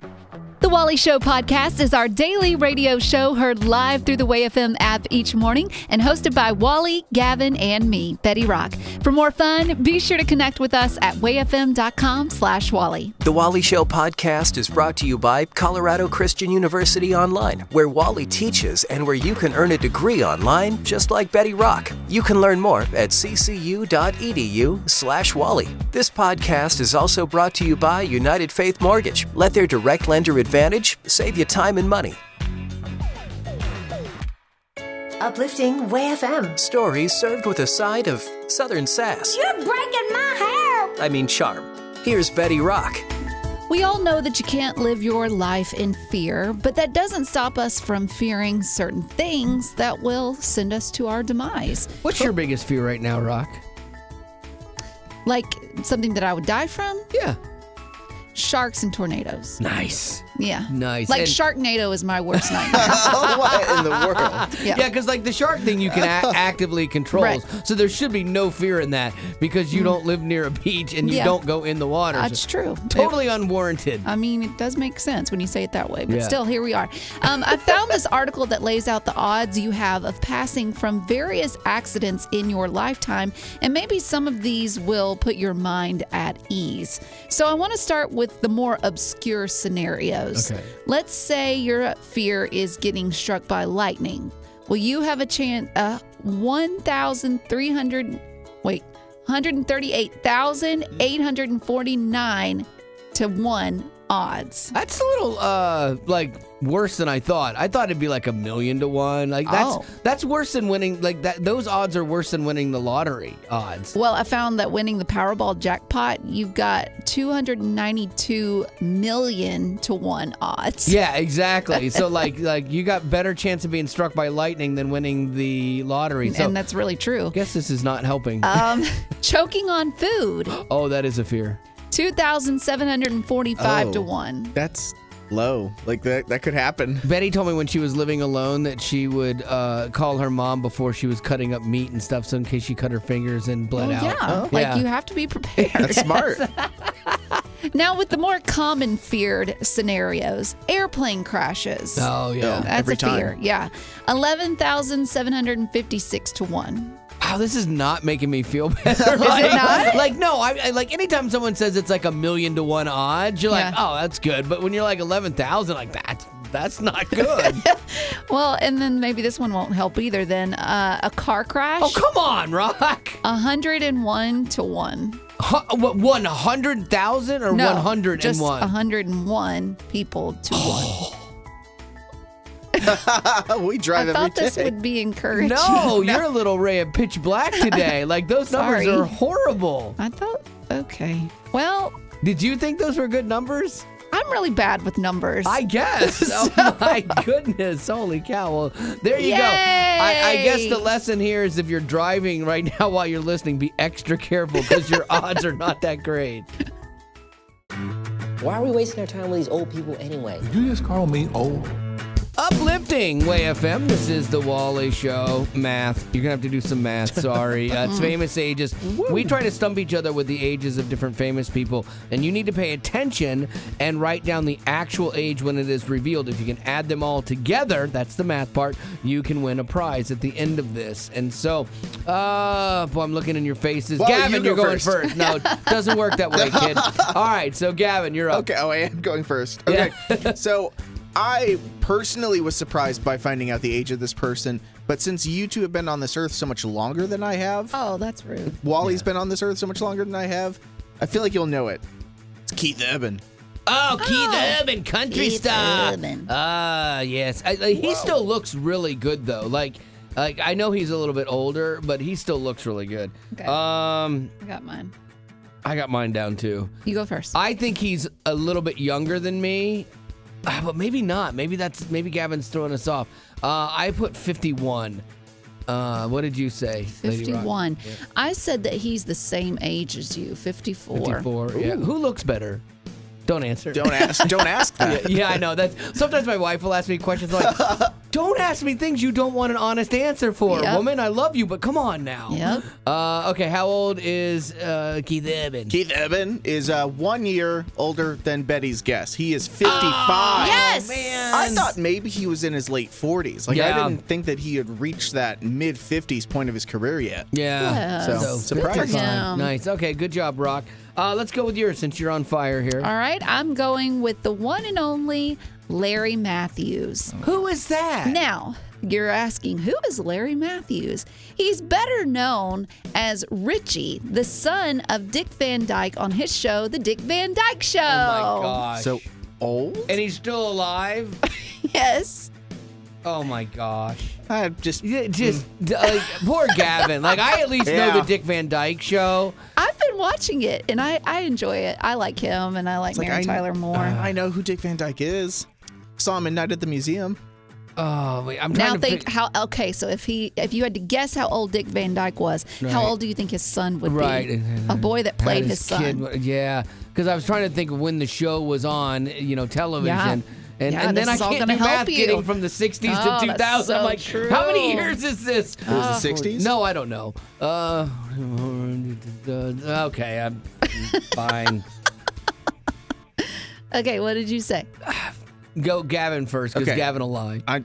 The Wally Show podcast is our daily radio show heard live through the WayFM app each morning and hosted by Wally, Gavin, and me, Betty Rock. For more fun, be sure to connect with us at wayfm.com slash Wally. The Wally Show podcast is brought to you by Colorado Christian University Online, where Wally teaches and where you can earn a degree online just like Betty Rock. You can learn more at ccu.edu slash Wally. This podcast is also brought to you by United Faith Mortgage. Let their direct lender advantage save you time and money. Uplifting Way FM. Stories served with a side of Southern sass. You're breaking my hair. I mean, charm. Here's Betty Rock. We all know that you can't live your life in fear, but that doesn't stop us from fearing certain things that will send us to our demise. What's your biggest fear right now, Rock? Like something that I would die from? Yeah. Sharks and tornadoes. Nice. Yeah. Nice. Like And- Sharknado is my worst nightmare. what in the world? Yeah. Yeah, because like the shark thing, you can a- actively control. Right. Mm. So there should be no fear in that because you don't live near a beach and you Yeah. don't go in the water. That's So true. Totally unwarranted. I mean, it does make sense when you say it that way, but Yeah. still, here we are. Um, I found this article that lays out the odds you have of passing from various accidents in your lifetime, and maybe some of these will put your mind at ease. So, I want to start with the more obscure Okay. Let's say your fear is getting struck by lightning. Well, you have a chance, uh, 1,300, wait, 138,849 to 1 odds. That's a little uh like worse than I thought. I thought it'd be like a million to one. Like that's Oh. that's worse than winning. Like that. Those odds are worse than winning the lottery odds. Well, I found that winning the Powerball jackpot, you've got 292 million to 1 odds. Yeah, exactly. So like like you got better chance of being struck by lightning than winning the lottery. So and that's really true. I guess this is not helping. Um, choking on food, oh, that is a fear. 2,745 to Oh. 1. That's low. Like that that could happen. Betty told me when she was living alone that she would uh, call her mom before she was cutting up meat and stuff, so in case she cut her fingers and bled Well, out. yeah, like Yeah. you have to be prepared. That's smart. now, with the more common feared scenarios, airplane crashes. Oh yeah. That's every a fear. time. Yeah. 11,756 to 1. Wow, this is not making me feel better. like, not? Like no, I, I like anytime someone says it's like a million to one odds, you're like, Yeah. oh, that's good. But when you're like eleven thousand, like that's that's not good. Well, and then maybe this one won't help either. Then uh, a car crash. oh come on, Rock. 101 to 1. Hu- what one hundred thousand or No, one hundred and just one? 101 people to 1. we drive I every thought this would be encouraging. No, you're a little ray of pitch black today. Like those numbers are horrible. I thought, okay. Well, Did you think those were good numbers? I'm really bad with numbers. I guess. oh my goodness. Holy cow. Well, there you go. I, I guess the lesson here is if you're driving right now while you're listening, be extra careful because your odds are not that great. Why are we wasting our time with these old people anyway? You just call me old. Uplifting Way FM. This is the Wally Show. Math. You're gonna have to do some math. Sorry. Uh, it's famous ages. We try to stump each other with the ages of different famous people, and you need to pay attention and write down the actual age when it is revealed. If you can add them all together, that's the math part. You can win a prize at the end of this. And so, uh, boy, I'm looking in your faces. Well, Gavin, you are go going first. first. No, it doesn't work that way, kid. All right. So, Gavin, you're up. Okay, oh, I am going first. Okay, so I personally was surprised by finding out the age of this person, but since you two have been on this earth so much longer than I have, oh, that's rude. Wally's been on this earth so much longer than I have, I feel like you'll know it. It's Keith Urban. Oh, Keith Urban, country Keith star. Urban. Ah, yes. I, I- he still looks really good though. Like, like I know he's a little bit older, but he still looks really good. Okay. Um, I got mine. I got mine down too. You go first. I think he's a little bit younger than me, but maybe not. Maybe that's maybe Gavin's throwing us off. Uh, I put 51. Uh, what did you say? Lady Rock? 51. I said that he's the same age as you, 54. 54. Yeah. Who looks better? Don't answer. Don't ask. don't ask that. yeah, I know. That's sometimes my wife will ask me questions like, Don't ask me things you don't want an honest answer for, Yep. woman. I love you, but come on now. Yep. Uh, okay, how old is uh, Keith Urban? Keith Urban is uh, one year older than Betty's guess. He is 55. Yes. man. I thought maybe he was in his late 40s. Like, Yeah. I didn't think that he had reached that mid 50s point of his career yet. Yeah. Yes. So, Good for surprising. Nice. Okay, good job, Rock. Uh, let's go with yours since you're on fire here. All right, I'm going with the one and only Larry Matthews. Who is that? Now, you're asking, who is Larry Matthews? He's better known as Richie, the son of Dick Van Dyke on his show, The Dick Van Dyke Show. Oh my gosh. So old? and he's still alive? Yes. oh my gosh. I just. Just hmm. like poor Gavin. Like I at least know the Dick Van Dyke show. I've been watching it and I, I enjoy it. I like him and I like It's like Mary I- Tyler Moore. I know who Dick Van Dyke is. Saw him in Night at the Museum. Oh wait, I'm trying now to think fig- how okay, so if he if you had to guess how old Dick Van Dyke was, how old do you think his son would Right. be? A boy that played his, son. kid- yeah, because I was trying to think of when the show was on, you know, television. Yeah. And, Yeah, and then I is can't gonna do help math you. getting from the 60s Oh, to that's 2000. so I'm like, true. how many years is this? It was the 60s? No, I don't know. Uh, okay, I'm fine. Okay, what did you say? Go Gavin first, because Okay. Gavin will lie. I, I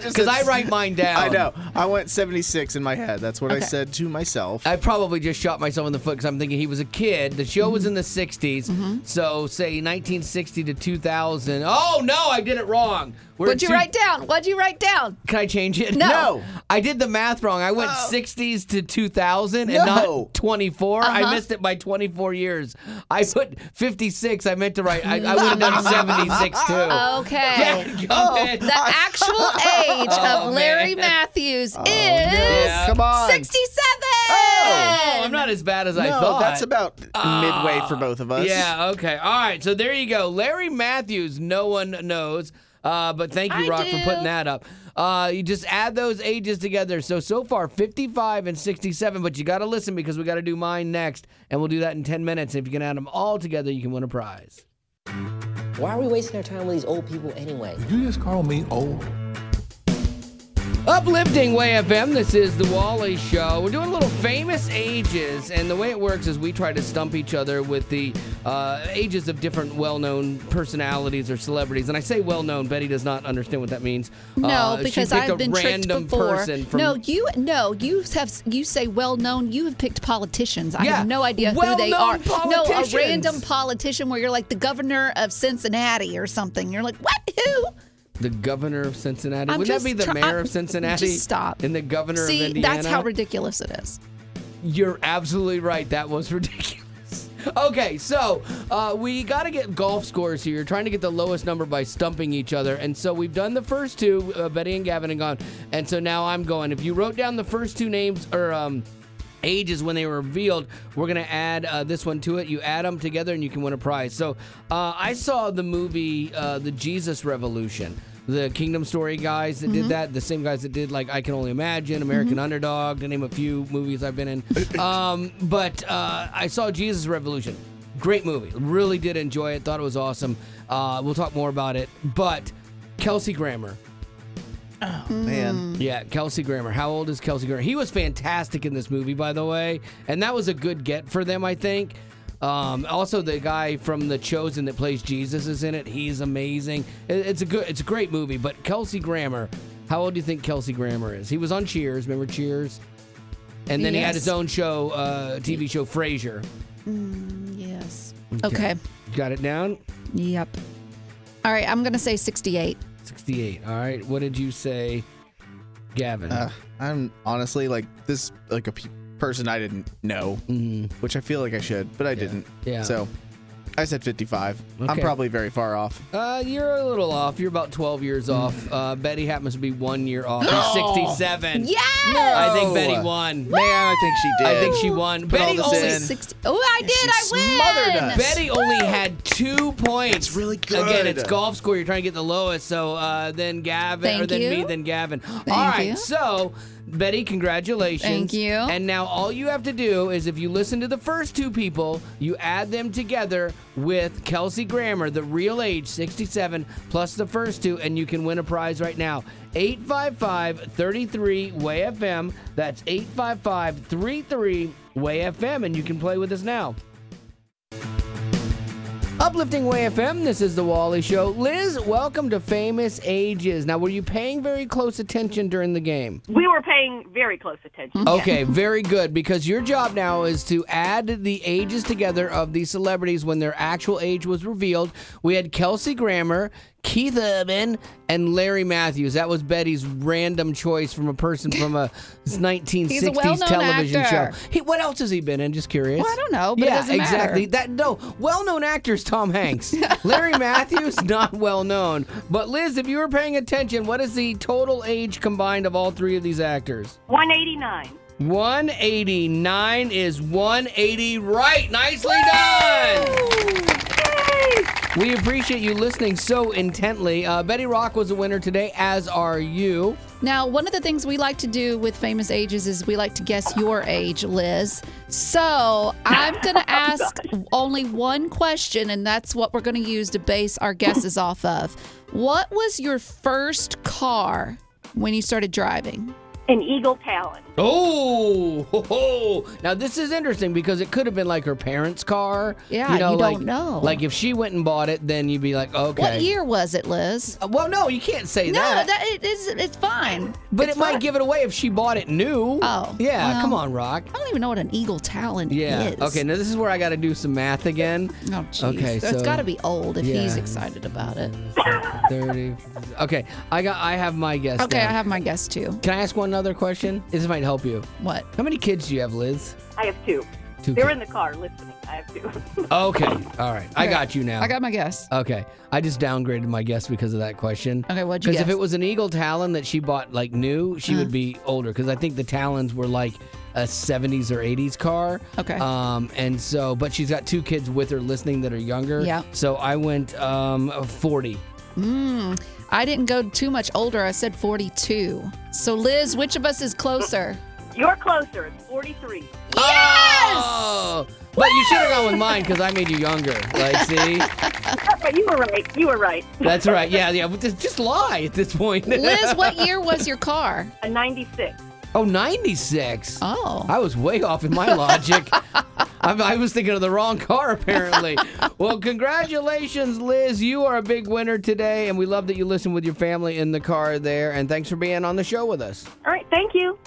just Because I said- write mine down. I know. I went 76 in my head. That's what I Okay. said to myself. I probably just shot myself in the foot because I'm thinking he was a kid. The show was in the Mm-hmm. 60s. So, say 1960 to 2000. Oh, no, I did it wrong. We're What'd you two- write down? What'd you write down? Can I change it? No. No. I did the math wrong. I went Oh. 60s to 2000 and No. not 24. I Uh-huh. missed it by 24 years. I put 56. I meant to write, I, I would have done 76 too. Okay. Yeah, come in. The actual age Oh, of Larry man. Matthews is Yeah. Come on. 67. Oh, I'm not as bad as I no, thought. that's about midway for both of us. Yeah, okay. All right, so there you go. Larry Matthews, no one knows. Uh, but thank you, I Rock, for putting that up. Uh, you just add those ages together. So, so far, 55 and 67, but you got to listen because we got to do mine next, and we'll do that in 10 minutes. And If you can add them all together, you can win a prize. Why are we wasting our time with these old people anyway? You just call me old. Uplifting Way FM. This is the Wally Show. We're doing a little famous ages, and the way it works is we try to stump each other with the uh, ages of different well-known personalities or celebrities. And I say well-known. Betty does not understand what that means. No, Uh, because I've been tricked random before. person from no, you no, you have you say well known. You have picked politicians. I Yeah, have no idea who they are. No, a random politician where you're like the governor of Cincinnati or something. You're like, what? Who? The governor of Cincinnati. I'm Wouldn't that be the try- mayor I'm- of Cincinnati? just stop. And the governor of See, Indiana. that's how ridiculous it is. You're absolutely right. That was ridiculous. Okay, so uh, we got to get golf scores here. Trying to get the lowest number by stumping each other. And so we've done the first two. Uh, Betty and Gavin have gone. And so now I'm going. If you wrote down the first two names or um, ages when they were revealed, we're to add uh, this one to it. You add them together and you can win a prize. So uh, I saw the movie uh, The Jesus Revolution. The Kingdom Story guys that did that, the same guys that did like I Can Only Imagine, American Underdog, to name a few movies I've been in. um, but uh, I saw Jesus Revolution. Great movie. Really did enjoy it. Thought it was awesome. Uh, we'll talk more about it. But Kelsey Grammer. Oh man. Yeah, Kelsey Grammer. How old is Kelsey Grammer? He was fantastic in this movie, by the way, and that was a good get for them, I think. Um, also, the guy from The Chosen that plays Jesus is in it. He's amazing. It- It's a good, it's a great movie. But Kelsey Grammer, how old do you think Kelsey Grammer is? He was on Cheers. Remember Cheers? And then he had his own show, uh, TV show Frasier. Yes. Okay. Got it down? Yep. All right. I'm gonna say 68. 68. All right. What did you say, Gavin? Uh, I'm honestly like this, like a pe- person I didn't know, which I feel like I should, but I didn't. Mm-hmm. Yeah. So I said 55. I'm probably very far off. Uh, you're a little off. You're about 12 years off. Uh, Betty happens to be one year off. He's 67. Yes. I think Betty won. Man, I think she did. I think she won. Put all Betty this only, 60. Oh, I did. she I win. smothered us. Betty only had two points. That's really good. Again, it's golf score. You're trying to get the lowest. So uh, then Gavin, or then you. me, then Gavin. All right. you. So Betty, congratulations. Thank you. And now all you have to do is if you listen to the first two people, you add them together with Kelsey Grammer, the real age 67, plus the first two, and you can win a prize right now. 855 33 Way FM. That's 855 33 Way FM, and you can play with us now. Uplifting Way FM, this is the Wally Show. Liz, welcome to Famous Ages. Now, were you paying very close attention during the game? We were paying very close attention. Okay, very good. Because your job now is to add the ages together of these celebrities when their actual age was revealed. We had Kelsey Grammer, Keith Urban, and Larry Matthews. That was Betty's random choice from a person from a 1960s television actor. show. He, what else has he been in? Just curious. Well, I don't know, but it yeah, doesn't matter. exactly. That no, well-known actors. Tom Hanks, Larry Matthews, not well known. But Liz, if you were paying attention, what is the total age combined of all three of these actors? 189. 189 is 180 right. Nicely done. We appreciate you listening so intently. Uh, Betty Rock was a winner today, as are you. Now, one of the things we like to do with famous ages is we like to guess your age, Liz. So I'm going to ask only one question, and that's what we're going to use to base our guesses off of. What was your first car when you started driving? An Eagle Talon. Oh, ho, ho. now this is interesting because it could have been like her parents' car. Yeah, you, know, you don't like, know. Like if she went and bought it, then you'd be like, okay. What year was it, Liz? Uh, Well, no, you can't say No, that. No, that it is. It's fine. but It's it might fine. give it away if she bought it new. Oh, yeah. well. come on, Rock. I don't even know what an Eagle Talon Yeah. is. Okay. Now this is where I got to do some math again. Oh, jeez. Okay, so, so- it's got to be old if he's excited about it. Thirty. Okay. I got. I have my guess. Okay, down. I have my guess too. Can I ask one other question? This might help you. What? How many kids do you have, Liz? I have two. Two They're kids. in the car listening. I have two. Okay. All right. I got you now. I got my guess. Okay. I just downgraded my guess because of that question. Okay, what'd you Because if guess? it was an Eagle Talon that she bought like new, she Uh-huh. would be older. Because I think the Talons were like a 70s or 80s car. Okay. Um, and so, but she's got two kids with her listening that are younger. Yeah. So I went um 40. Mm, I didn't go too much older. I said 42. So, Liz, which of us is closer? You're closer. It's 43. Oh! But you should have gone with mine because I made you younger. Like, see? But you were right. You were right. That's right. Yeah, yeah. but Just, just lie at this point. Liz, what year was your car? A 96. oh, 96. Oh. I was way off in my logic. I, I was thinking of the wrong car, apparently. well, congratulations, Liz. You are a big winner today, and we love that you listen with your family in the car there. And thanks for being on the show with us. All right. Thank you.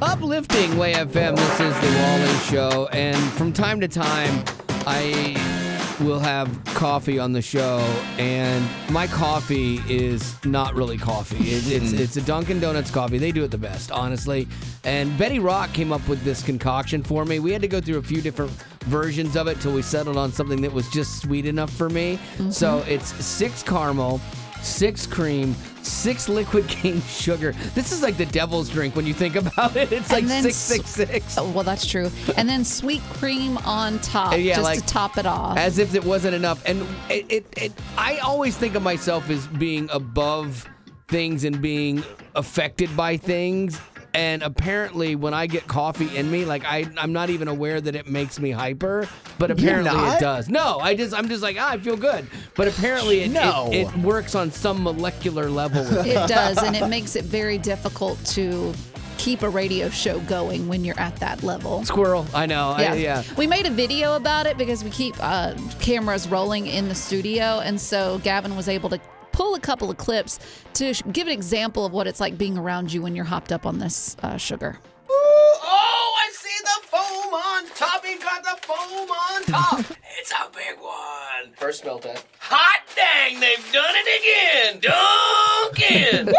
Uplifting Way FM. This is the Wally Show, and from time to time, I will have coffee on the show, and my coffee is not really coffee. It, it's hmm. it's a Dunkin' Donuts coffee. They do it the best, honestly. And Betty Rock came up with this concoction for me. We had to go through a few different versions of it till we settled on something that was just sweet enough for me. So mm-hmm. it's six caramel six cream, six liquid cane sugar. This is like the devil's drink when you think about it. It's like six, six, six. Oh, well, that's true. And then sweet cream on top, yeah, just like- to top it off. As if it wasn't enough. And it, it, it, I always think of myself as being above things and being affected by things. And apparently, when I get coffee in me, like I, I'm not even aware that it makes me hyper, but apparently it does. No, I just, I'm just like, ah, I feel good. But apparently, it, No. it, it works on some molecular level. With me. it does, and it makes it very difficult to keep a radio show going when you're at that level. Squirrel, I know. I- yeah. We made a video about it because we keep uh, cameras rolling in the studio. And so Gavin was able to pull a couple of clips to sh- give an example of what it's like being around you when you're hopped up on this uh, sugar. Oh, I see the foam on top. He got the foam on top. it's a big one. First smell test. Hot dang, they've done it again. Dunkin'.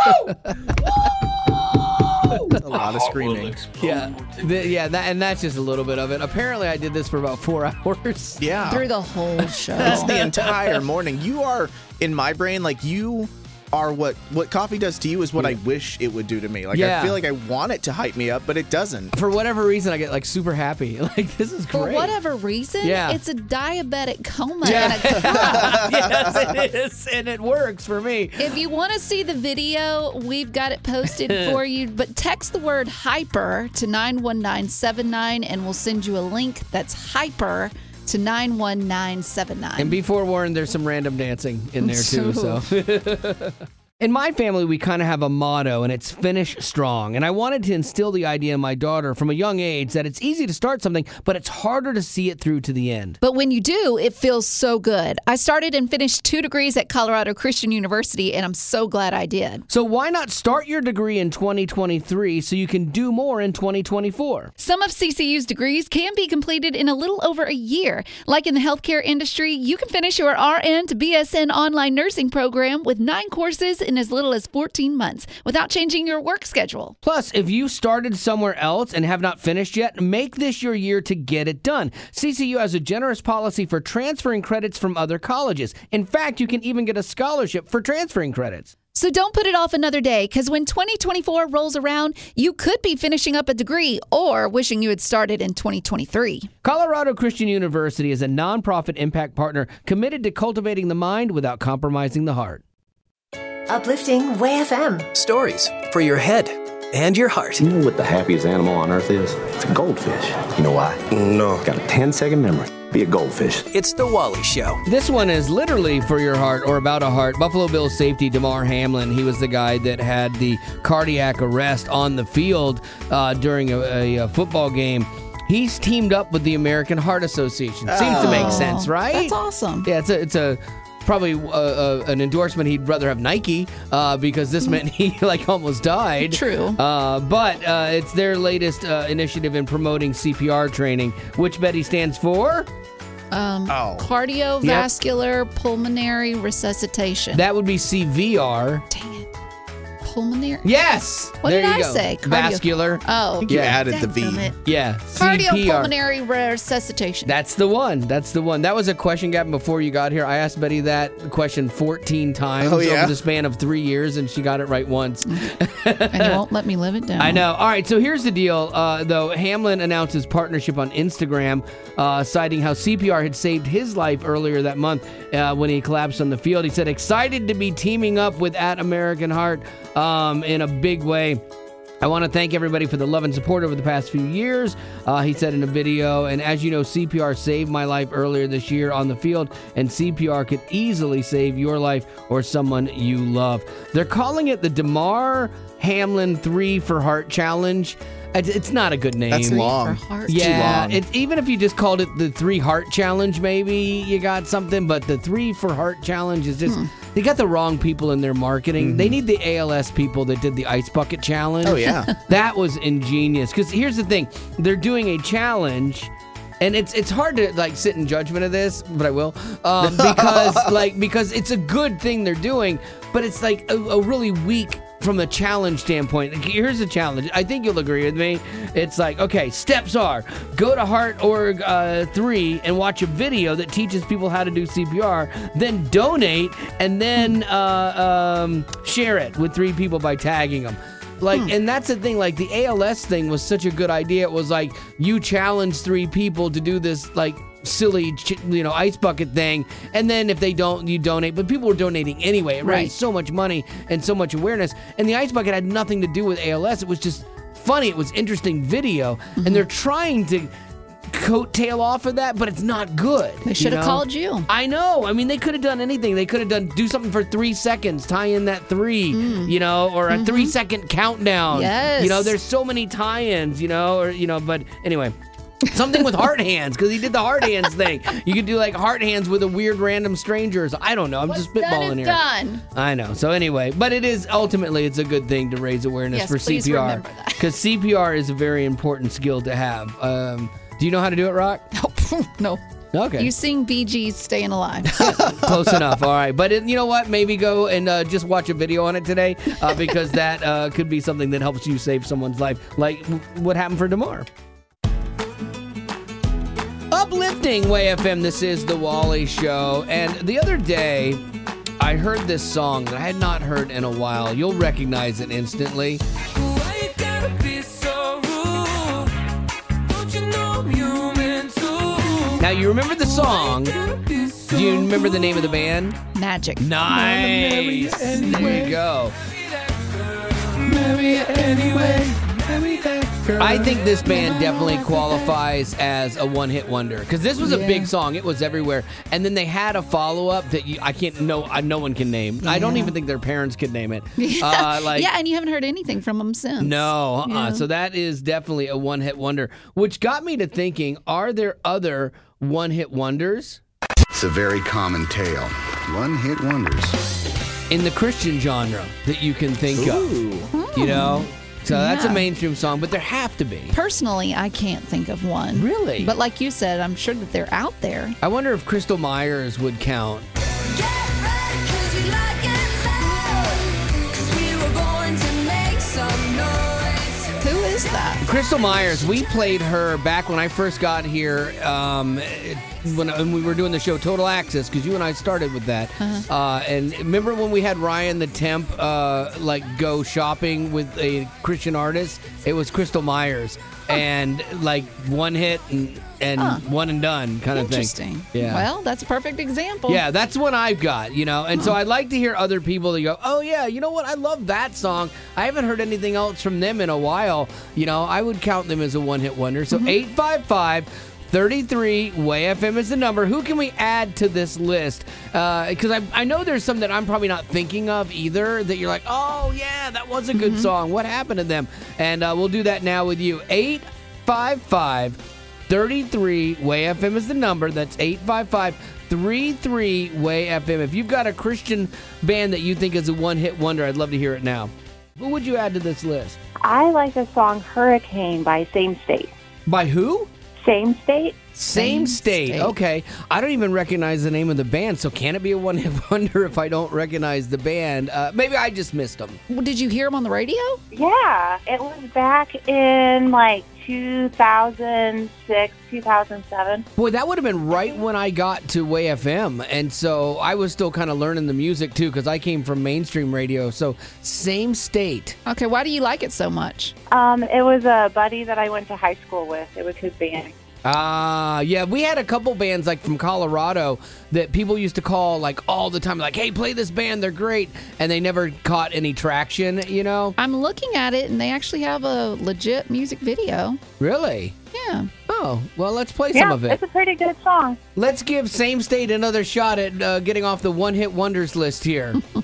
Woo! A lot of screaming. Yeah, the, yeah, that, and that's just a little bit of it. Apparently, I did this for about four hours. Yeah. Through the whole show. That's the entire morning. You are in my brain like you are what what coffee does to you is what I wish it would do to me. Like Yeah. I feel like I want it to hype me up, but it doesn't. For whatever reason, I get like super happy. Like this is For whatever reason, Yeah. it's a diabetic coma Yeah. in a cup. yes, it is, and it works for me. If you want to see the video, we've got it posted for you. But text the word hyper to 91979 and we'll send you a link that's hyper to 91979. And be forewarned, there's some random dancing in there too. So. In my family, we kind of have a motto, and it's finish strong. And I wanted to instill the idea in my daughter from a young age that it's easy to start something, but it's harder to see it through to the end. But when you do, it feels so good. I started and finished two degrees at Colorado Christian University, and I'm so glad I did. So why not start your degree in 2023 so you can do more in 2024? Some of CCU's degrees can be completed in a little over a year. Like in the healthcare industry, you can finish your RN to BSN online nursing program with nine courses in as little as 14 months without changing your work schedule. Plus, if you started somewhere else and have not finished yet, make this your year to get it done. CCU has a generous policy for transferring credits from other colleges. In fact, you can even get a scholarship for transferring credits. So don't put it off another day because when 2024 rolls around, you could be finishing up a degree or wishing you had started in 2023. Colorado Christian University is a nonprofit impact partner committed to cultivating the mind without compromising the heart. Uplifting Way FM. Stories for your head and your heart. You know what the happiest animal on earth is? It's a goldfish. You know why? No. Got a 10 second memory. Be a goldfish. It's The Wally Show. This one is literally for your heart or about a heart. Buffalo Bills safety Damar Hamlin, he was the guy that had the cardiac arrest on the field uh, during a, a, a football game. He's teamed up with the American Heart Association. Seems to make sense, right? That's awesome. Yeah, it's a, it's a probably uh, uh, an endorsement he'd rather have Nike uh, because this meant he like almost died. True. Uh, but uh, it's their latest uh, initiative in promoting CPR training, which Betty stands for. Um, Oh. Cardiovascular pulmonary resuscitation. That would be CVR. Dang it. Pulmonary? Yes. What there did you I go. say? Cardio- Vascular. Oh. You Yeah. added the V. Dadgummit. Yeah. CPR. Cardiopulmonary resuscitation. That's the one. That's the one. That was a question, Gavin, before you got here. I asked Betty that question 14 times Oh, yeah? over the span of three years, and she got it right once. and you won't let me live it down. I know. All right, so here's the deal. Uh, though Hamlin announced his partnership on Instagram, uh, citing how CPR had saved his life earlier that month uh, when he collapsed on the field. He said, "Excited to be teaming up with at American Heart um, in a big way." I want to thank everybody for the love and support over the past few years. Uh, he said in a video, and as you know, CPR saved my life earlier this year on the field, and CPR could easily save your life or someone you love. They're calling it the Damar Hamlin Three for Heart Challenge. It's it's not a good name. That's long. For heart. Yeah, long. it's even if you just called it the three heart challenge, maybe you got something. But the three for heart challenge is just they got the wrong people in their marketing. They need the ALS people that did the ice bucket challenge. Oh, yeah. that was ingenious. Because here's the thing: they're doing a challenge. And it's it's hard to like sit in judgment of this, but I will, um, because like because it's a good thing they're doing, but it's like a, a really weak from a challenge standpoint. Here's the challenge. I think you'll agree with me. It's like okay, steps are go to heart.org uh, 3 and watch a video that teaches people how to do CPR, then donate, and then uh, um, share it with three people by tagging them. Like, and that's the thing. Like, the ALS thing was such a good idea. It was like you challenge three people to do this, like silly, ch- you know, ice bucket thing, and then if they don't, you donate. But people were donating anyway. It Right. raised so much money and so much awareness. And the ice bucket had nothing to do with ALS. It was just funny. It was interesting video, and mm-hmm. they're trying to coattail off of that, but it's not good. They should have know? called you. I know. I mean, they could have done anything. They could have done do something for three seconds, tie in that three, mm. you know, or a mm-hmm. three second countdown. Yes. You know, there's so many tie-ins, you know, or you know, but anyway. Something with heart hands because he did the heart hands thing. You could do like heart hands with a weird random strangers. I don't know. I'm just Done spitballing is here. done. I know. So anyway, but it is ultimately it's a good thing to raise awareness Yes, for CPR because CPR is a very important skill to have. Um, do you know how to do it, Rock? no. Okay. You sing Gees Staying Alive. Close enough. All right. But it, you know what? Maybe go and uh, just watch a video on it today uh, because that uh, could be something that helps you save someone's life, like w- what happened for Damar. Uplifting Way FM. This is the Wally Show. And the other day, I I heard this song that I had not heard in a while. You'll recognize it instantly. Now you remember the song. Do you remember the name of the band? Magic. Nice. There you go. I think this band definitely qualifies as a one-hit wonder because this was a Yeah. big song. It was everywhere, and then they had a follow-up that you, I can't no I, no one can name. I don't even think their parents could name it. Uh, like yeah, and you haven't heard anything from them since. no, uh-uh. Yeah. so that is definitely a one-hit wonder, which got me to thinking: Are there other one-hit wonders It's a very common tale. One hit wonders. in the Christian genre that you can think of? You know, so that's a mainstream song, but there have to be. Personally, I can't think of one. Really? But like you said, I'm sure that they're out there. I wonder if Krystal Meyers would count. Who is that? Krystal Meyers, we played her back when I first got here um, when, when we were doing the show Total Access because you and I started with that. Uh-huh. uh and remember when we had Ryan the Temp uh, like go shopping with a Christian artist? It was Krystal Meyers. And like one hit and, and Huh. one and done kind of thing. Interesting. Yeah. Well, that's a perfect example. Yeah, that's what I've got, you know. And so I'd like to hear other people that go, oh, yeah, you know what? I love that song. I haven't heard anything else from them in a while. You know, I would count them as a one hit wonder. So 855 33 Way FM is the number. Who can we add to this list? Because I, I know there's some that I'm probably not thinking of either that you're like, oh, yeah, that was a good song. What happened to them? And uh, we'll do that now with you. 855 33 Way FM is the number. That's 855 33 Way FM. If you've got a Christian band that you think is a one hit wonder, I'd love to hear it now. Who would you add to this list? I like the song Hurricane by Same State. By who? Same State? Same, Same state. State. Okay. I don't even recognize the name of the band, so can it be a one hit wonder if I don't recognize the band? Uh, maybe I just missed them. Well, Did you hear them on the radio? Yeah, it was back in like 2006, 2007. Boy, that would have been right when I got to Way FM. And so I was still kind of learning the music too, because I came from mainstream radio. So same state. Okay, why do you like it so much? Um, it was a buddy that I went to high school with. It was his band. Ah, yeah, we had a couple bands like from Colorado that people used to call like all the time, like, "Hey, play this band, they're great," and they never caught any traction. You know? I'm looking at it, and they actually have a legit music video. Really? Yeah. Oh, well, let's play some of it. it's a pretty good song. Let's give Same State another shot at uh, getting off the one hit wonders list here.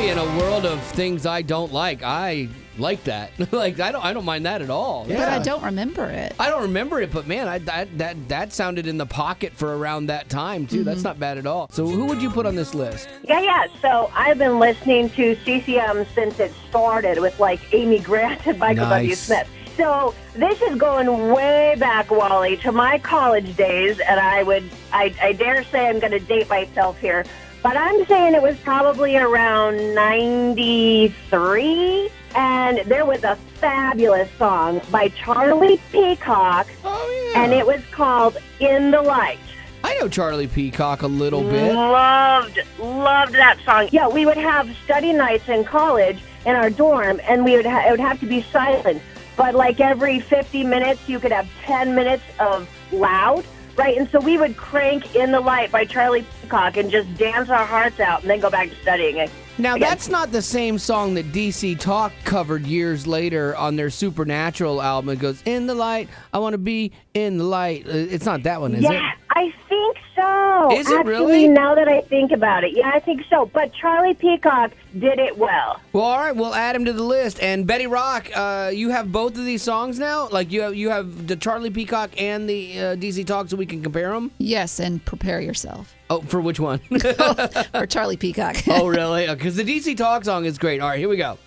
tell you, in a world of things I don't like, I like that. like I don't, I don't mind that at all. But I don't remember it. I don't remember it, but man, I, that that that sounded in the pocket for around that time too. That's mm-hmm. not bad at all. So who would you put on this list? Yeah, yeah. So I've been listening to CCM since it started with like Amy Grant and Michael W. Nice. Smith. So this is going way back, Wally, to my college days, and I would, I, I dare say, I'm going to date myself here, but I'm saying it was probably around '93, and there was a fabulous song by Charlie Peacock, Oh yeah, and it was called "In the Light." I know Charlie Peacock a little bit. Loved, loved that song. Yeah, we would have study nights in college in our dorm, and we would ha- it would have to be silent. But like every 50 minutes, you could have 10 minutes of loud, right? And so we would crank "In the Light" by Charlie Peacock and just dance our hearts out, and then go back to studying. it. Now Again. that's not the same song that DC Talk covered years later on their Supernatural album. It goes in the light. I want to be in the light. Uh, It's not that one, is yeah, it? I think so. Is it Actually, really? Now that I think about it, yeah, I think so. But Charlie Peacock did it well. Well, all right, we'll add him to the list. And Betty Rock, uh, you have both of these songs now. Like you have you have the Charlie Peacock and the uh, DC Talk, so we can compare them. Yes, and prepare yourself Oh, for which one? for Charlie Peacock. oh, really? Because the DC Talk song is great. All right, here we go.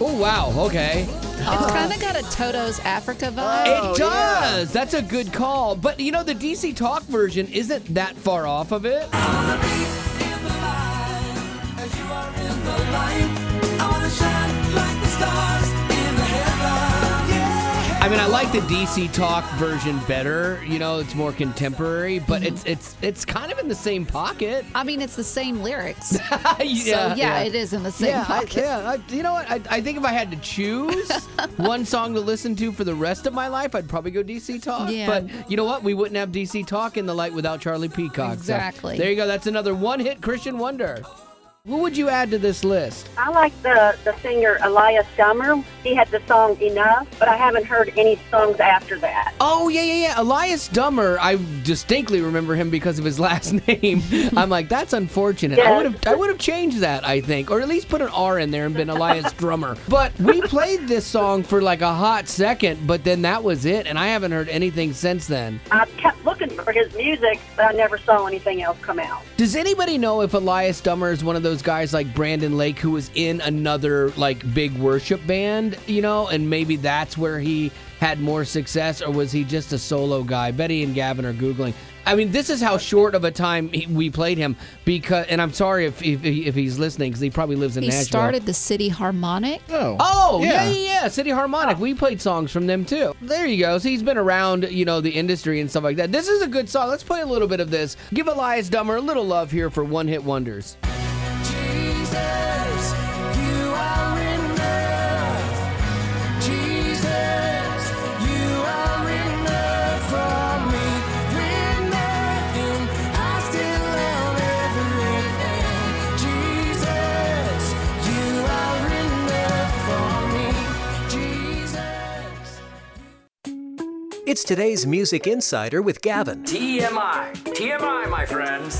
Oh wow. Okay. It's kind of got a Toto's Africa vibe. Oh, it does. That's a good call. But you know, the DC Talk version isn't that far off of it. I mean, I like the DC Talk version better. You know, it's more contemporary, but mm-hmm. it's it's it's kind of in the same pocket. I mean, it's the same lyrics. yeah, so yeah, it is in the same yeah, I, pocket. yeah. I, you know what? I, I think if I had to choose one song to listen to for the rest of my life, I'd probably go DC Talk. Yeah. But you know what? We wouldn't have DC Talk in the light without Charlie Peacock. So Exactly. there you go. That's another one-hit Christian wonder. Who would you add to this list? I like the, the singer Elias Dummer. He had the song Enough, but I haven't heard any songs after that. Oh yeah, yeah, yeah. Elias Dummer. I distinctly remember him because of his last name. I'm like, that's unfortunate. I would have, I would have changed that. I think, or at least put an R in there and been Elias Drummer. But we played this song for like a hot second, but then that was it, and I haven't heard anything since then. I kept for his music, but I never saw anything else come out. Does anybody know if Elias Dummer is one of those guys like Brandon Lake who was in another like big worship band, you know, and maybe that's where he had more success, or was he just a solo guy? Betty and Gavin are googling. I mean, this is how short of a time he, we played him because, and I'm sorry if if, if he's listening because he probably lives in He Nashville. started the City Harmonic. Oh. Oh, yeah. Yeah. yeah, yeah, City Harmonic. We played songs from them too. There you go. So he's been around, you know, the industry and stuff like that. This is a good song. Let's play a little bit of this. Give Elias Dummer a little love here for One Hit Wonders. It's today's Music Insider with Gavin. TMI. TMI, my friends.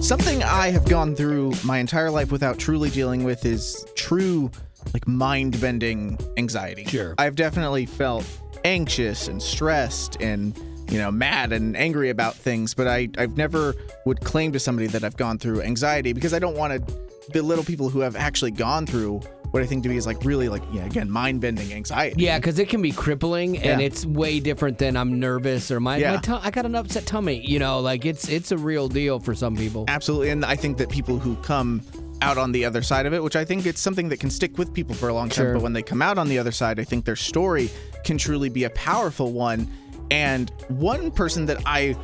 Something I have gone through my entire life without truly dealing with is true, like mind bending anxiety. Sure. I've definitely felt anxious and stressed and, you know, mad and angry about things, but I, I've never would claim to somebody that I've gone through anxiety because I don't want to belittle people who have actually gone through what I think to be is like really, like, yeah, again, mind bending anxiety. Yeah, because it can be crippling, and Yeah. it's way different than I'm nervous or my, my Yeah. tu- I got an upset tummy. You know, like it's it's a real deal for some people. Absolutely. And I think that people who come out on the other side of it, which I think it's something that can stick with people for a long time, Sure. but when they come out on the other side, I think their story can truly be a powerful one. And one person that I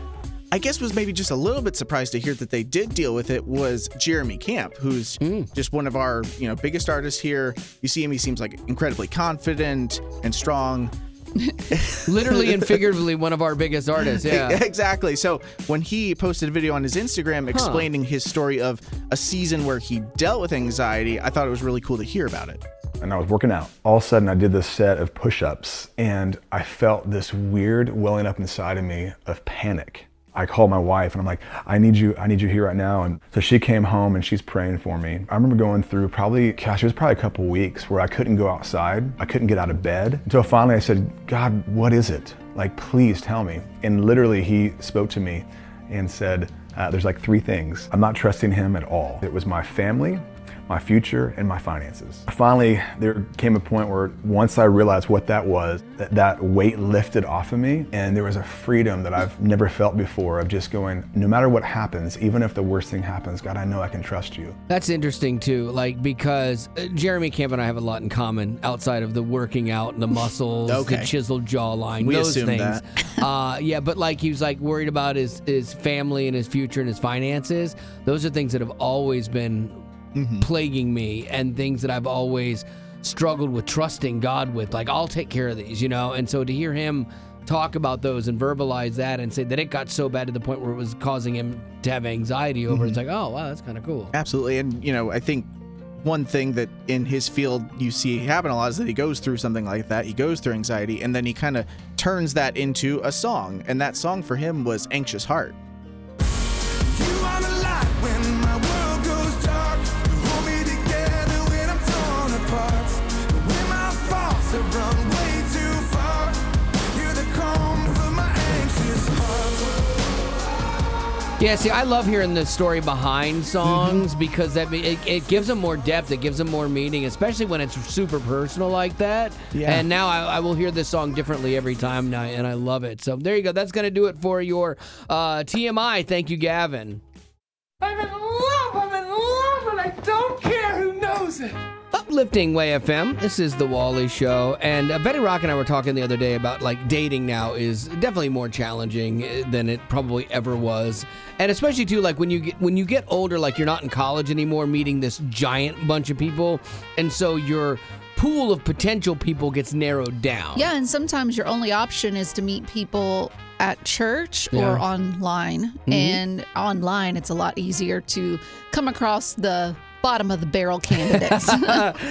I guess was maybe just a little bit surprised to hear that they did deal with it was Jeremy Camp, who's mm. just one of our, you know, biggest artists here. You see him, he seems like incredibly confident and strong. Literally and figuratively, one of our biggest artists. Yeah. exactly. So when he posted a video on his Instagram explaining his story of a season where he dealt with anxiety, I thought it was really cool to hear about it. and I was working out. All of a sudden, I did this set of push ups, and I felt this weird welling up inside of me of panic. I called my wife and I'm like, I need you, I need you here right now. And so she came home and she's praying for me. I remember going through probably, gosh, it was probably a couple weeks where I couldn't go outside. I couldn't get out of bed until finally I said, God, what is it? Like, please tell me. And literally, he spoke to me and said, uh, There's like three things. I'm not trusting him at all. It was my family, my future, and my finances. Finally, there came a point where once I realized what that was, that, that weight lifted off of me, and there was a freedom that I've never felt before of just going, no matter what happens, even if the worst thing happens, God, I know I can trust you. That's interesting too, like because uh, Jeremy Camp and I have a lot in common outside of the working out, and the muscles, the chiseled jawline, We those assumed things. that. uh, yeah, but like he was like worried about his his family and his future and his finances. Those are things that have always been Mm-hmm. plaguing me and things that I've always struggled with trusting God with. Like I'll take care of these, you know. And so to hear him talk about those and verbalize that and say that it got so bad to the point where it was causing him to have anxiety over, it, it's mm-hmm. like, oh wow, that's kind of cool. Absolutely. And, you know, I think one thing that in his field you see happen a lot is that he goes through something like that. He goes through anxiety and then he kind of turns that into a song. And that song for him was Anxious Heart. Yeah, see, I love hearing the story behind songs because that it, it gives them more depth, it gives them more meaning, especially when it's super personal like that. Yeah. And now I, I will hear this song differently every time now, and I love it. So there you go. That's going to do it for your uh, TMI. Thank you, Gavin. I'm in love. I'm in love, and I don't care who knows it. Uplifting Way FM. This is the Wally Show, and uh, Betty Rock and I were talking the other day about like dating now is definitely more challenging uh, than it probably ever was, and especially too like when you get when you get older, like you're not in college anymore, meeting this giant bunch of people, and so your pool of potential people gets narrowed down. Yeah, and sometimes your only option is to meet people at church Yeah. or online. Mhm. And online, it's a lot easier to come across the bottom of the barrel candidates.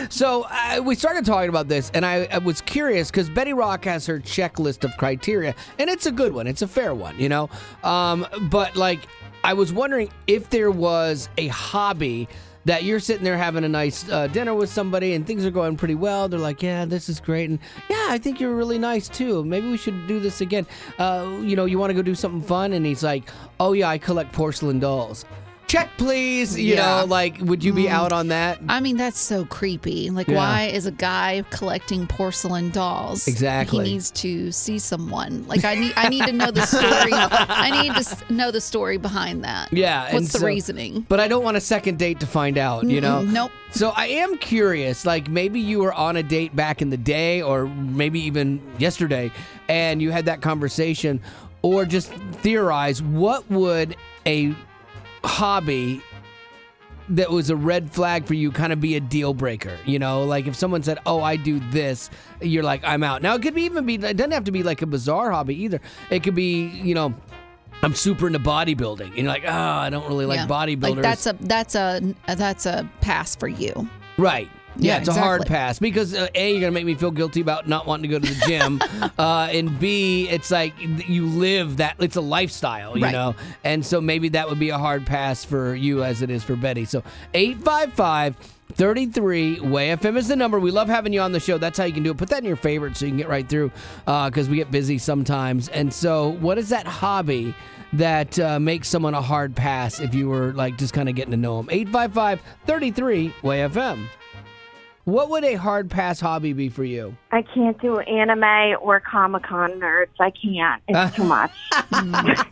so uh, we started talking about this, and I, I was curious because Betty Rock has her checklist of criteria, and it's a good one. It's a fair one, you know. Um, but like, I was wondering if there was a hobby that you're sitting there having a nice uh, dinner with somebody, and things are going pretty well. They're like, "Yeah, this is great," and "Yeah, I think you're really nice too. Maybe we should do this again." Uh, you know, you want to go do something fun, and he's like, "Oh yeah, I collect porcelain dolls." Check, please. You Yeah. know, like, would you be mm. out on that? I mean, that's so creepy. Like, Yeah. why is a guy collecting porcelain dolls? Exactly. He needs to see someone. Like, I need, I need to know the story. I need to know the story behind that. Yeah. What's the so- reasoning? But I don't want a second date to find out, you know? Mm-mm, nope. So I am curious, like maybe you were on a date back in the day or maybe even yesterday and you had that conversation or just theorize what would a hobby that was a red flag for you kind of be a deal breaker you know like if someone said oh i do this you're like i'm out now it could be even be it doesn't have to be like a bizarre hobby either it could be you know i'm super into bodybuilding and you're like oh i don't really like Yeah. bodybuilders Like that's a that's a that's a pass for you. Right. Yeah, Yeah, it's a hard pass because uh, a you're gonna make me feel guilty about not wanting to go to the gym, uh, and b it's like you live that it's a lifestyle, you Right. know, and so maybe that would be a hard pass for you as it is for Betty. So eight five five. 33 Way FM is the number. We love having you on the show. That's how you can do it. Put that in your favorites so you can get right through because we get busy sometimes. And so, what is that hobby that uh, makes someone a hard pass if you were like just kind of getting to know them? 855 33 Way FM. What would a hard pass hobby be for you? I can't do anime or Comic Con nerds. I can't. It's too much.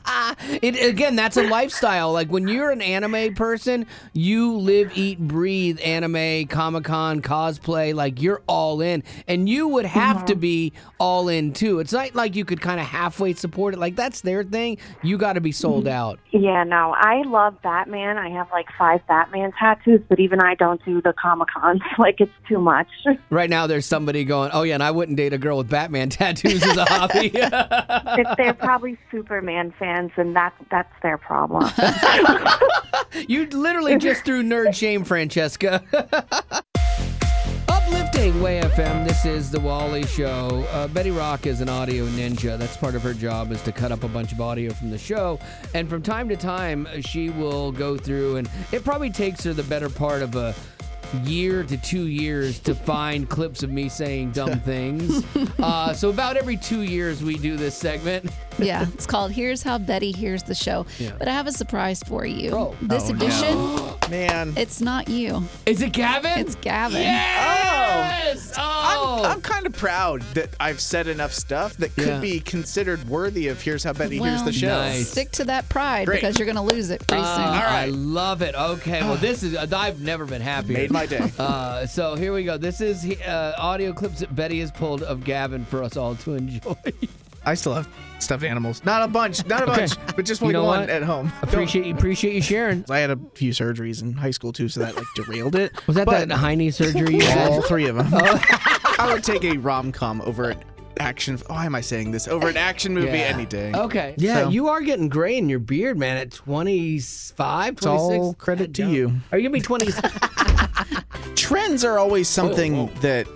It again, that's a lifestyle. Like when you're an anime person, you live, eat, breathe anime, Comic Con, cosplay. Like you're all in, and you would have to mm-hmm. be all in too. It's not like you could kind of halfway support it. Like that's their thing. You got to be sold mm-hmm. out. Yeah, no, I love Batman. I have like five Batman tattoos, but even I don't do the Comic Cons. Like it's too much. Right now, there's somebody going, "Oh yeah, and I wouldn't date a girl with Batman tattoos as a hobby." They're probably Superman fans, and that's that's their problem. you literally just threw nerd shame, Francesca. Uplifting Way FM. This is the Wally Show. Uh, Betty Rock is an audio ninja. That's part of her job is to cut up a bunch of audio from the show. And from time to time, she will go through, and it probably takes her the better part of a year to two years to find clips of me saying dumb things. uh, so about every two years, we do this segment. Yeah, it's called Here's How Betty Hears the Show. Yeah. But I have a surprise for you. This Oh, edition, no. Man. it's not you. Is it Gavin? It's Gavin. Yes! Oh! I'm, I'm kind of proud that I've said enough stuff that could Yeah. be considered worthy of Here's How Betty Hears the Show. Nice. Stick to that pride Great. because you're going to lose it pretty Uh, soon. I love it. Okay, well, this is I've never been happier. Made my day. Uh, so here we go. This is uh, audio clips that Betty has pulled of Gavin for us all to enjoy. I still have stuffed animals. Not a bunch, not a Okay. bunch, but just You like know one what? at home. appreciate you. Appreciate you sharing. I had a few surgeries in high school too, so that like derailed it. Was that But that knee surgery you had? all three of them. Oh. I would take a rom com over an action. Why am I saying this? Over an action movie Yeah. any day. Okay. Yeah, So- you are getting gray in your beard, man. At 25, It's all credit to you. Are you gonna be 20? Trends are always something whoa. that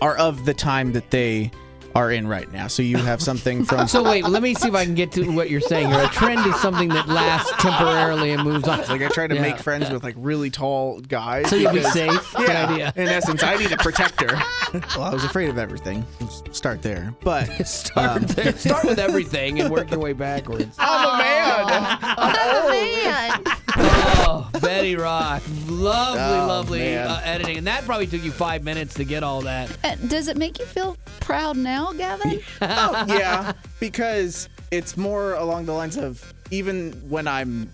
are of the time that they are in right now. So you have something from so wait, let me see if I can get to what you're saying. here. A trend is something that lasts temporarily and moves on. like I try to Yeah. make friends with like really tall guys. So you'll be because- safe. Good Yeah, idea. in essence, I need a protector. well, I was afraid of everything. Let's start there, but Start Um, there. Start with everything and work your way backwards. I'm a man. oh man. Oh, Betty Rock. Lovely, Oh, lovely uh, editing. And that probably took you five minutes to get all that. Uh, Does it make you feel proud now, Gavin? oh, yeah, because it's more along the lines of even when I'm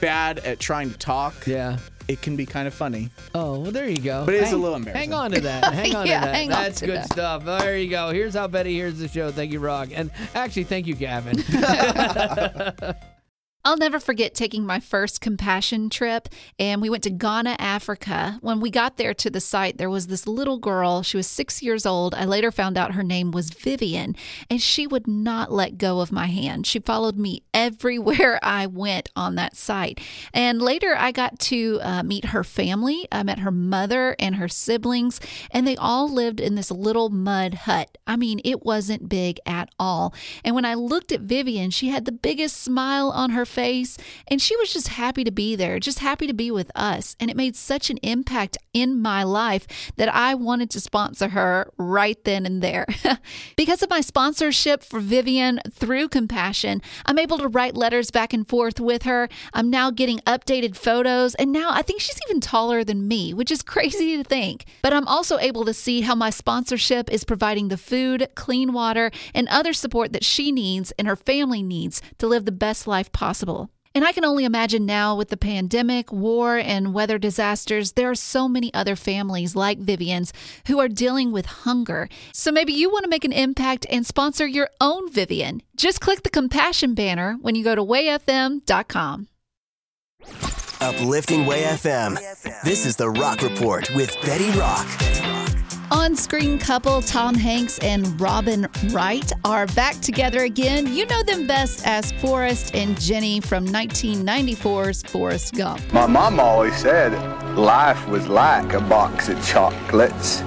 bad at trying to talk, Yeah. it can be kind of funny. Oh, well, there you go. But it is a little embarrassing. Hang on to that. Hang on Yeah, to that. hang on That's to good that. stuff. There you go. Here's how Betty hears the show. Thank you, Rock. And actually, thank you, Gavin. I'll never forget taking my first compassion trip, and we went to Ghana, Africa. When we got there to the site, there was this little girl. She was six years old. I later found out her name was Vivian, and she would not let go of my hand. She followed me everywhere I went on that site. And later, I got to uh, meet her family. I met her mother and her siblings, and they all lived in this little mud hut. I mean, it wasn't big at all. And when I looked at Vivian, she had the biggest smile on her and she was just happy to be there, just happy to be with us. And it made such an impact in my life that I wanted to sponsor her right then and there. because of my sponsorship for Vivian through Compassion, I'm able to write letters back and forth with her. I'm now getting updated photos, and now I think she's even taller than me, which is crazy to think. But I'm also able to see how my sponsorship is providing the food, clean water, and other support that she needs and her family needs to live the best life possible. And I can only imagine now with the pandemic, war, and weather disasters, there are so many other families like Vivian's who are dealing with hunger. So maybe you want to make an impact and sponsor your own Vivian. Just click the compassion banner when you go to wayfm.com. Uplifting Way FM. This is the Rock Report with Betty Rock. On screen couple Tom Hanks and Robin Wright are back together again. You know them best as Forrest and Jenny from 1994's Forrest Gump. My mom always said life was like a box of chocolates.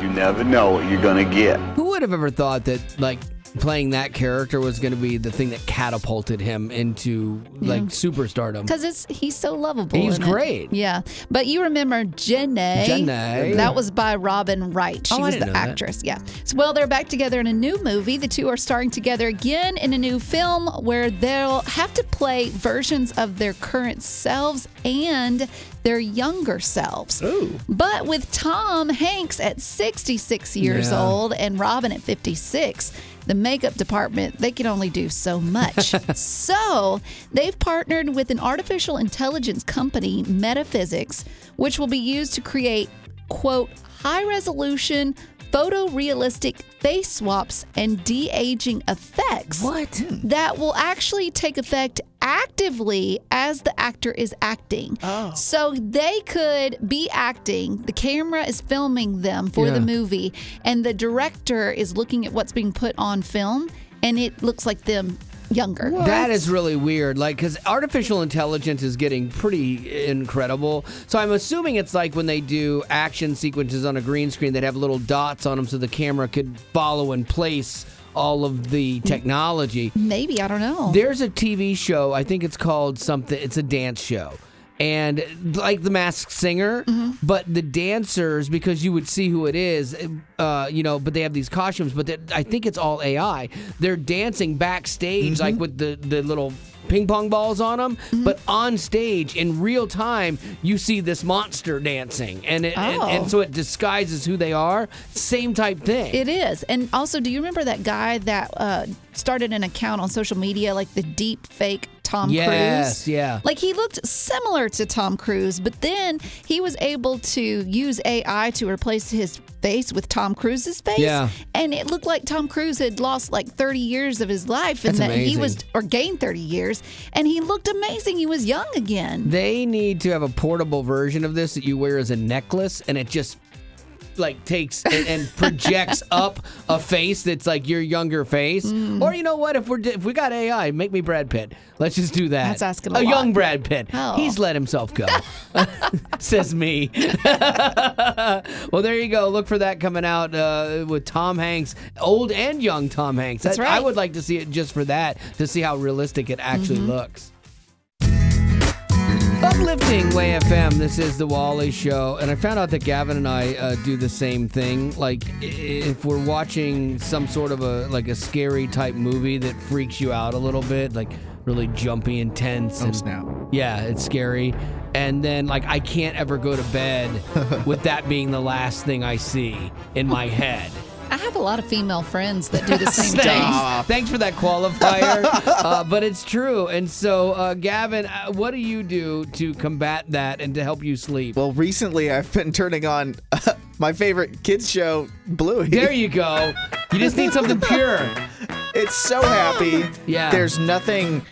You never know what you're gonna get. Who would have ever thought that, like, playing that character was going to be the thing that catapulted him into, like, superstardom? Because it's he's so lovable. He's in it. great. Yeah. But you remember Jenny. Jenny. That was by Robin Wright. She Oh, I was didn't the know that. actress. Yeah. So, well, they're back together in a new movie. The two are starring together again in a new film where they'll have to play versions of their current selves and their younger selves. Ooh. But with Tom Hanks at 66 years Yeah. old and Robin at 56, the makeup department, they can only do so much. so they've partnered with an artificial intelligence company, Metaphysics, which will be used to create, quote, high resolution, photorealistic face swaps and de aging effects. What? Hmm. That will actually take effect actively as the actor is acting. Oh. So they could be acting, the camera is filming them for Yeah. the movie, and the director is looking at what's being put on film, and it looks like them younger. That is really weird. Like, because artificial intelligence is getting pretty incredible. So I'm assuming it's like when they do action sequences on a green screen, they'd have little dots on them so the camera could follow and place all of the technology. Maybe, I don't know. There's a TV show, I think it's called something, it's a dance show. And like the masked singer, but the dancers, because you would see who it is, uh, you know, but they have these costumes, but I think it's all AI. They're dancing backstage, like with the, the little ping pong balls on them, but on stage in real time, you see this monster dancing. And, it, and, Oh. and so it disguises who they are. Same type thing. It is. And also, do you remember that guy that uh, started an account on social media, like the deep fake Tom Yes, Cruise? yeah. Like he looked similar to Tom Cruise, but then he was able to use AI to replace his face with Tom Cruise's face. Yeah. And it looked like Tom Cruise had lost like 30 years of his life and That's that he was, or gained 30 years, and he looked amazing. He was young again. They need to have a portable version of this that you wear as a necklace, and it just like takes and, and projects up a face that's like your younger face. Mm. Or you know what? If we're if we got AI, make me Brad Pitt. Let's just do that. That's asking a a lot. young Brad Pitt. Oh. He's let himself go. Says me. well, there you go. Look for that coming out uh, with Tom Hanks, old and young Tom Hanks. That's That- I right. would like to see it just for that to see how realistic it actually Mm-hmm. looks. Uplifting Way FM. This is the Wally Show, and I found out that Gavin and I uh, do the same thing. Like, if we're watching some sort of a like a scary type movie that freaks you out a little bit, like really jumpy and tense. Oh, and, snap. Yeah, it's scary. And then like I can't ever go to bed with that being the last thing I see in my head. I have a lot of female friends that do the same Thanks. thing. Thanks for that qualifier. uh, but it's true. And so, uh, Gavin, uh, what do you do to combat that and to help you sleep? Well, recently I've been turning on my favorite kids show, Bluey. There you go. You just need something pure. It's so happy. Yeah. There's nothing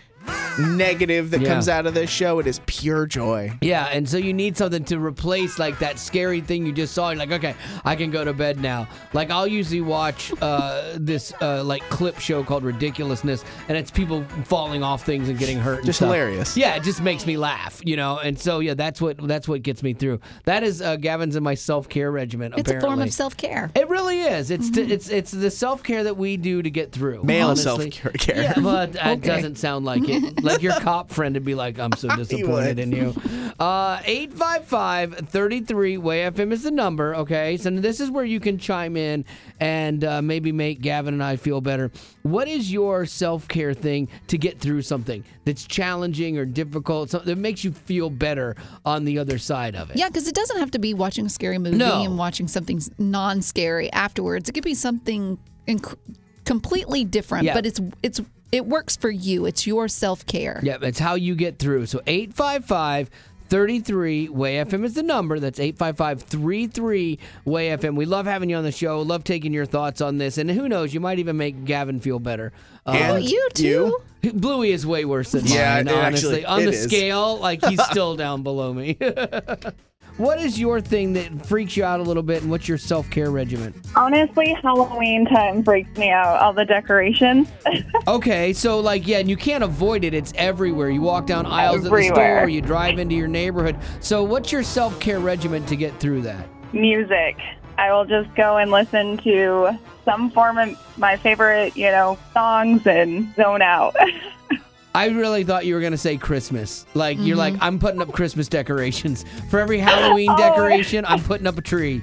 negative that Yeah. comes out of this show. It is pure joy. Yeah, and so you need something to replace like that scary thing you just saw. You're like, okay, I can go to bed now. Like I'll usually watch uh, this uh, like clip show called Ridiculousness, and it's people falling off things and getting hurt. and Just stuff. hilarious. Yeah, it just makes me laugh, you know. And so yeah, that's what that's what gets me through. That is uh, Gavin's and my self care regimen. It's a form of self care. It really is. It's to, it's it's the self care that we do to get through. Male honestly. self-care. Yeah, but it doesn't sound like it. Like your cop friend would be like, "I'm so disappointed in you." Uh, eight five five thirty three way FM is the number. Okay, so this is where you can chime in and uh, maybe make Gavin and I feel better. What is your self care thing to get through something that's challenging or difficult? Something that makes you feel better on the other side of it. Yeah, because it doesn't have to be watching a scary movie No. and watching something non scary afterwards. It could be something inc- completely different, Yeah. but it's it's it works for you. It's your self care. Yep, it's how you get through. So 855 33 Way FM is the number. That's 855 33 Way FM. We love having you on the show. Love taking your thoughts on this. And who knows, you might even make Gavin feel better. Uh, Oh, you too. Bluey is way worse than Yeah, mine, it honestly. actually- on it the is. scale, like he's still down below me. what is your thing that freaks you out a little bit, and what's your self care regimen? Honestly, Halloween time freaks me out. All the decorations. Okay, so like yeah, and you can't avoid it. It's everywhere. You walk down aisles at the Everywhere. store, you drive into your neighborhood. So what's your self-care regimen to get through that? Music. I will just go and listen to some form of my favorite, you know, songs and zone out. I really thought you were gonna say Christmas. Like you're like, mm-hmm. I'm putting up Christmas decorations. For every Halloween Oh. decoration, I'm putting up a tree.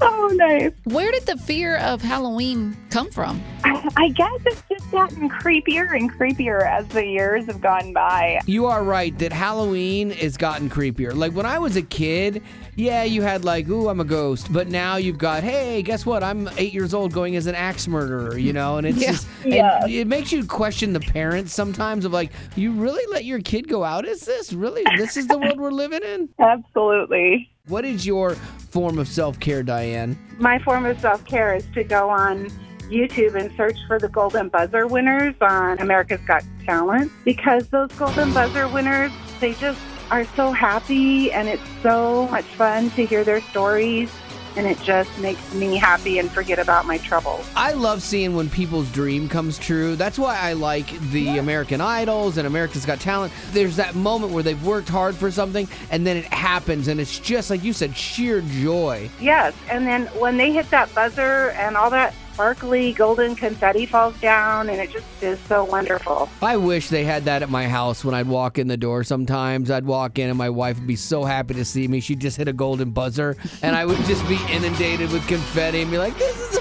oh, nice. Where did the fear of Halloween come from? I guess it's just gotten creepier and creepier as the years have gone by. You are right that Halloween has gotten creepier. Like when I was a kid, yeah, you had like, ooh, I'm a ghost. But now you've got, hey, guess what? I'm eight years old going as an axe murderer, you know? And it's Yeah. just, Yeah. it makes you question the parents sometimes of like, you really let your kid go out? Is this really, this is the world we're living in? Absolutely. What is your form of self care, Diane? My form of self care is to go on YouTube and search for the Golden Buzzer winners on America's Got Talent because those Golden Buzzer winners, they just are so happy and it's so much fun to hear their stories and it just makes me happy and forget about my troubles. I love seeing when people's dream comes true. That's why I like the American Idols and America's Got Talent. There's that moment where they've worked hard for something and then it happens and it's just like you said, sheer joy. Yes, and then when they hit that buzzer and all that sparkly golden confetti falls down and it just is so wonderful. I wish they had that at my house when I'd walk in the door sometimes. I'd walk in and my wife would be so happy to see me. She'd just hit a golden buzzer and I would just be inundated with confetti and be like, this is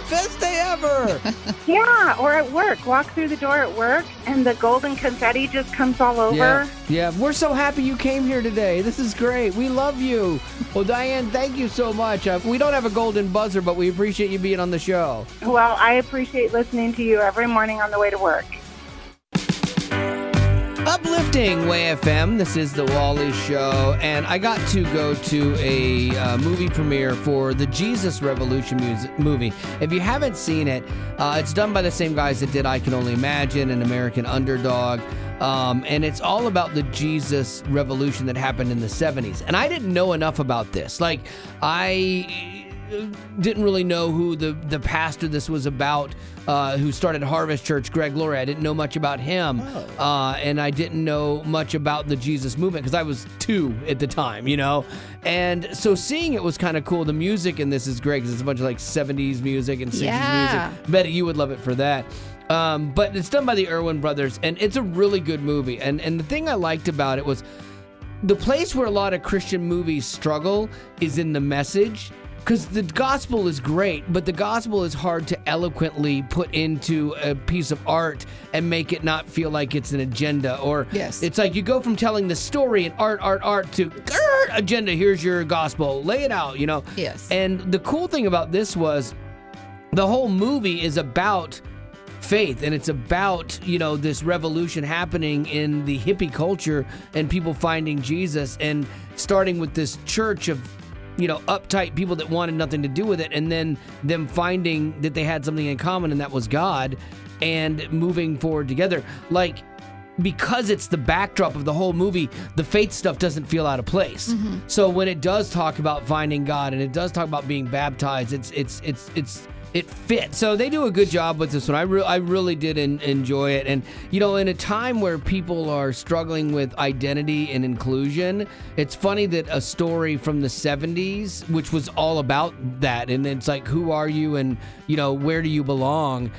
ever. Yeah, or at work. Walk through the door at work and the golden confetti just comes all over. Yeah, yeah. We're so happy you came here today. This is great. We love you. Well, Diane, thank you so much. Uh, we don't have a golden buzzer, but we appreciate you being on the show. Well, I appreciate listening to you every morning on the way to work. Uplifting Way FM. This is the Wally Show, and I got to go to a uh, movie premiere for the Jesus Revolution movie. If you haven't seen it, uh, it's done by the same guys that did I Can Only Imagine and American Underdog. Um, and it's all about the Jesus revolution that happened in the 70s. And I didn't know enough about this. Like, I didn't really know who the, the pastor this was about, uh, who started Harvest Church, Greg Laurie. I didn't know much about him. Uh, and I didn't know much about the Jesus movement because I was two at the time, you know? And so seeing it was kind of cool. The music in this is great because it's a bunch of like 70s music and 60s Yeah. music. Betty, you would love it for that. Um, but it's done by the Erwin brothers, and it's a really good movie. And and the thing I liked about it was the place where a lot of Christian movies struggle is in the message. Because the gospel is great, but the gospel is hard to eloquently put into a piece of art and make it not feel like it's an agenda. Or Yes. it's like you go from telling the story and art, art, art to agenda. Here's your gospel. Lay it out. You know. Yes. And the cool thing about this was the whole movie is about faith and it's about you know this revolution happening in the hippie culture and people finding jesus and starting with this church of you know uptight people that wanted nothing to do with it and then them finding that they had something in common and that was god and moving forward together like because it's the backdrop of the whole movie, the faith stuff doesn't feel out of place. Mm-hmm. So when it does talk about finding God and it does talk about being baptized, it's it's it's it's it fits. So they do a good job with this one. I re- I really did en- enjoy it. And you know, in a time where people are struggling with identity and inclusion, it's funny that a story from the 70s, which was all about that, and it's like, who are you, and you know, where do you belong?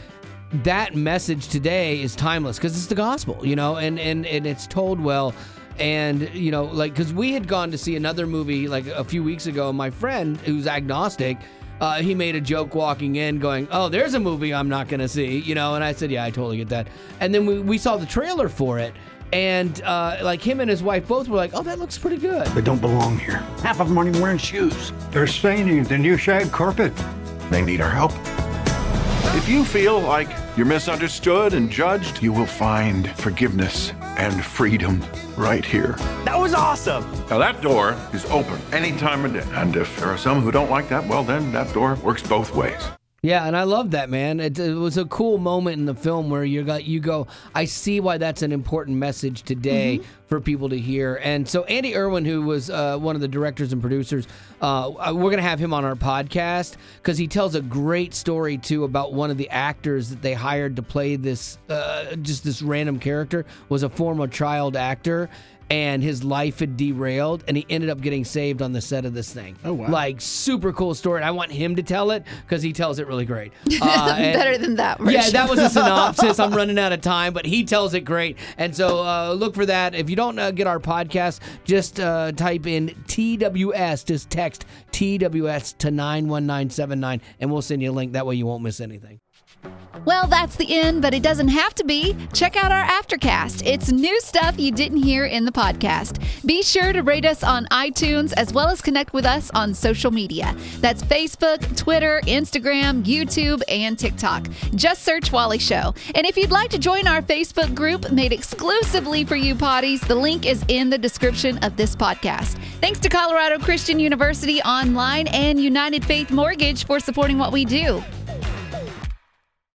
that message today is timeless because it's the gospel, you know, and and and it's told well. And you know, like, because we had gone to see another movie like a few weeks ago. My friend, who's agnostic, uh, he made a joke walking in, going, "Oh, there's a movie I'm not gonna see," you know. And I said, "Yeah, I totally get that." And then we we saw the trailer for it, and uh, like him and his wife both were like, "Oh, that looks pretty good." They don't belong here. Half of them aren't even wearing shoes. They're staining the new shag carpet. They need our help. If you feel like you're misunderstood and judged, you will find forgiveness and freedom right here. That was awesome. Now, that door is open any time of day. And if there are some who don't like that, well, then that door works both ways. Yeah, and I love that, man. It, it was a cool moment in the film where you got you go. I see why that's an important message today for people to hear. And so Andy Erwin, who was uh, one of the directors and producers, uh, we're gonna have him on our podcast because he tells a great story too about one of the actors that they hired to play this uh, just this random character was a former child actor. And his life had derailed, and he ended up getting saved on the set of this thing. Oh wow! Like super cool story. And I want him to tell it because he tells it really great. Uh, Better than that. Version. yeah, that was a synopsis. I'm running out of time, but he tells it great. And so uh, look for that. If you don't uh, get our podcast, just uh, type in TWS, just text TWS to 91979, and we'll send you a link. That way you won't miss anything. Well, that's the end, but it doesn't have to be. Check out our Aftercast. It's new stuff you didn't hear in the podcast. Be sure to rate us on iTunes as well as connect with us on social media. That's Facebook, Twitter, Instagram, YouTube, and TikTok. Just search Wally Show. And if you'd like to join our Facebook group made exclusively for you potties, the link is in the description of this podcast. Thanks to Colorado Christian University Online and United Faith Mortgage for supporting what we do.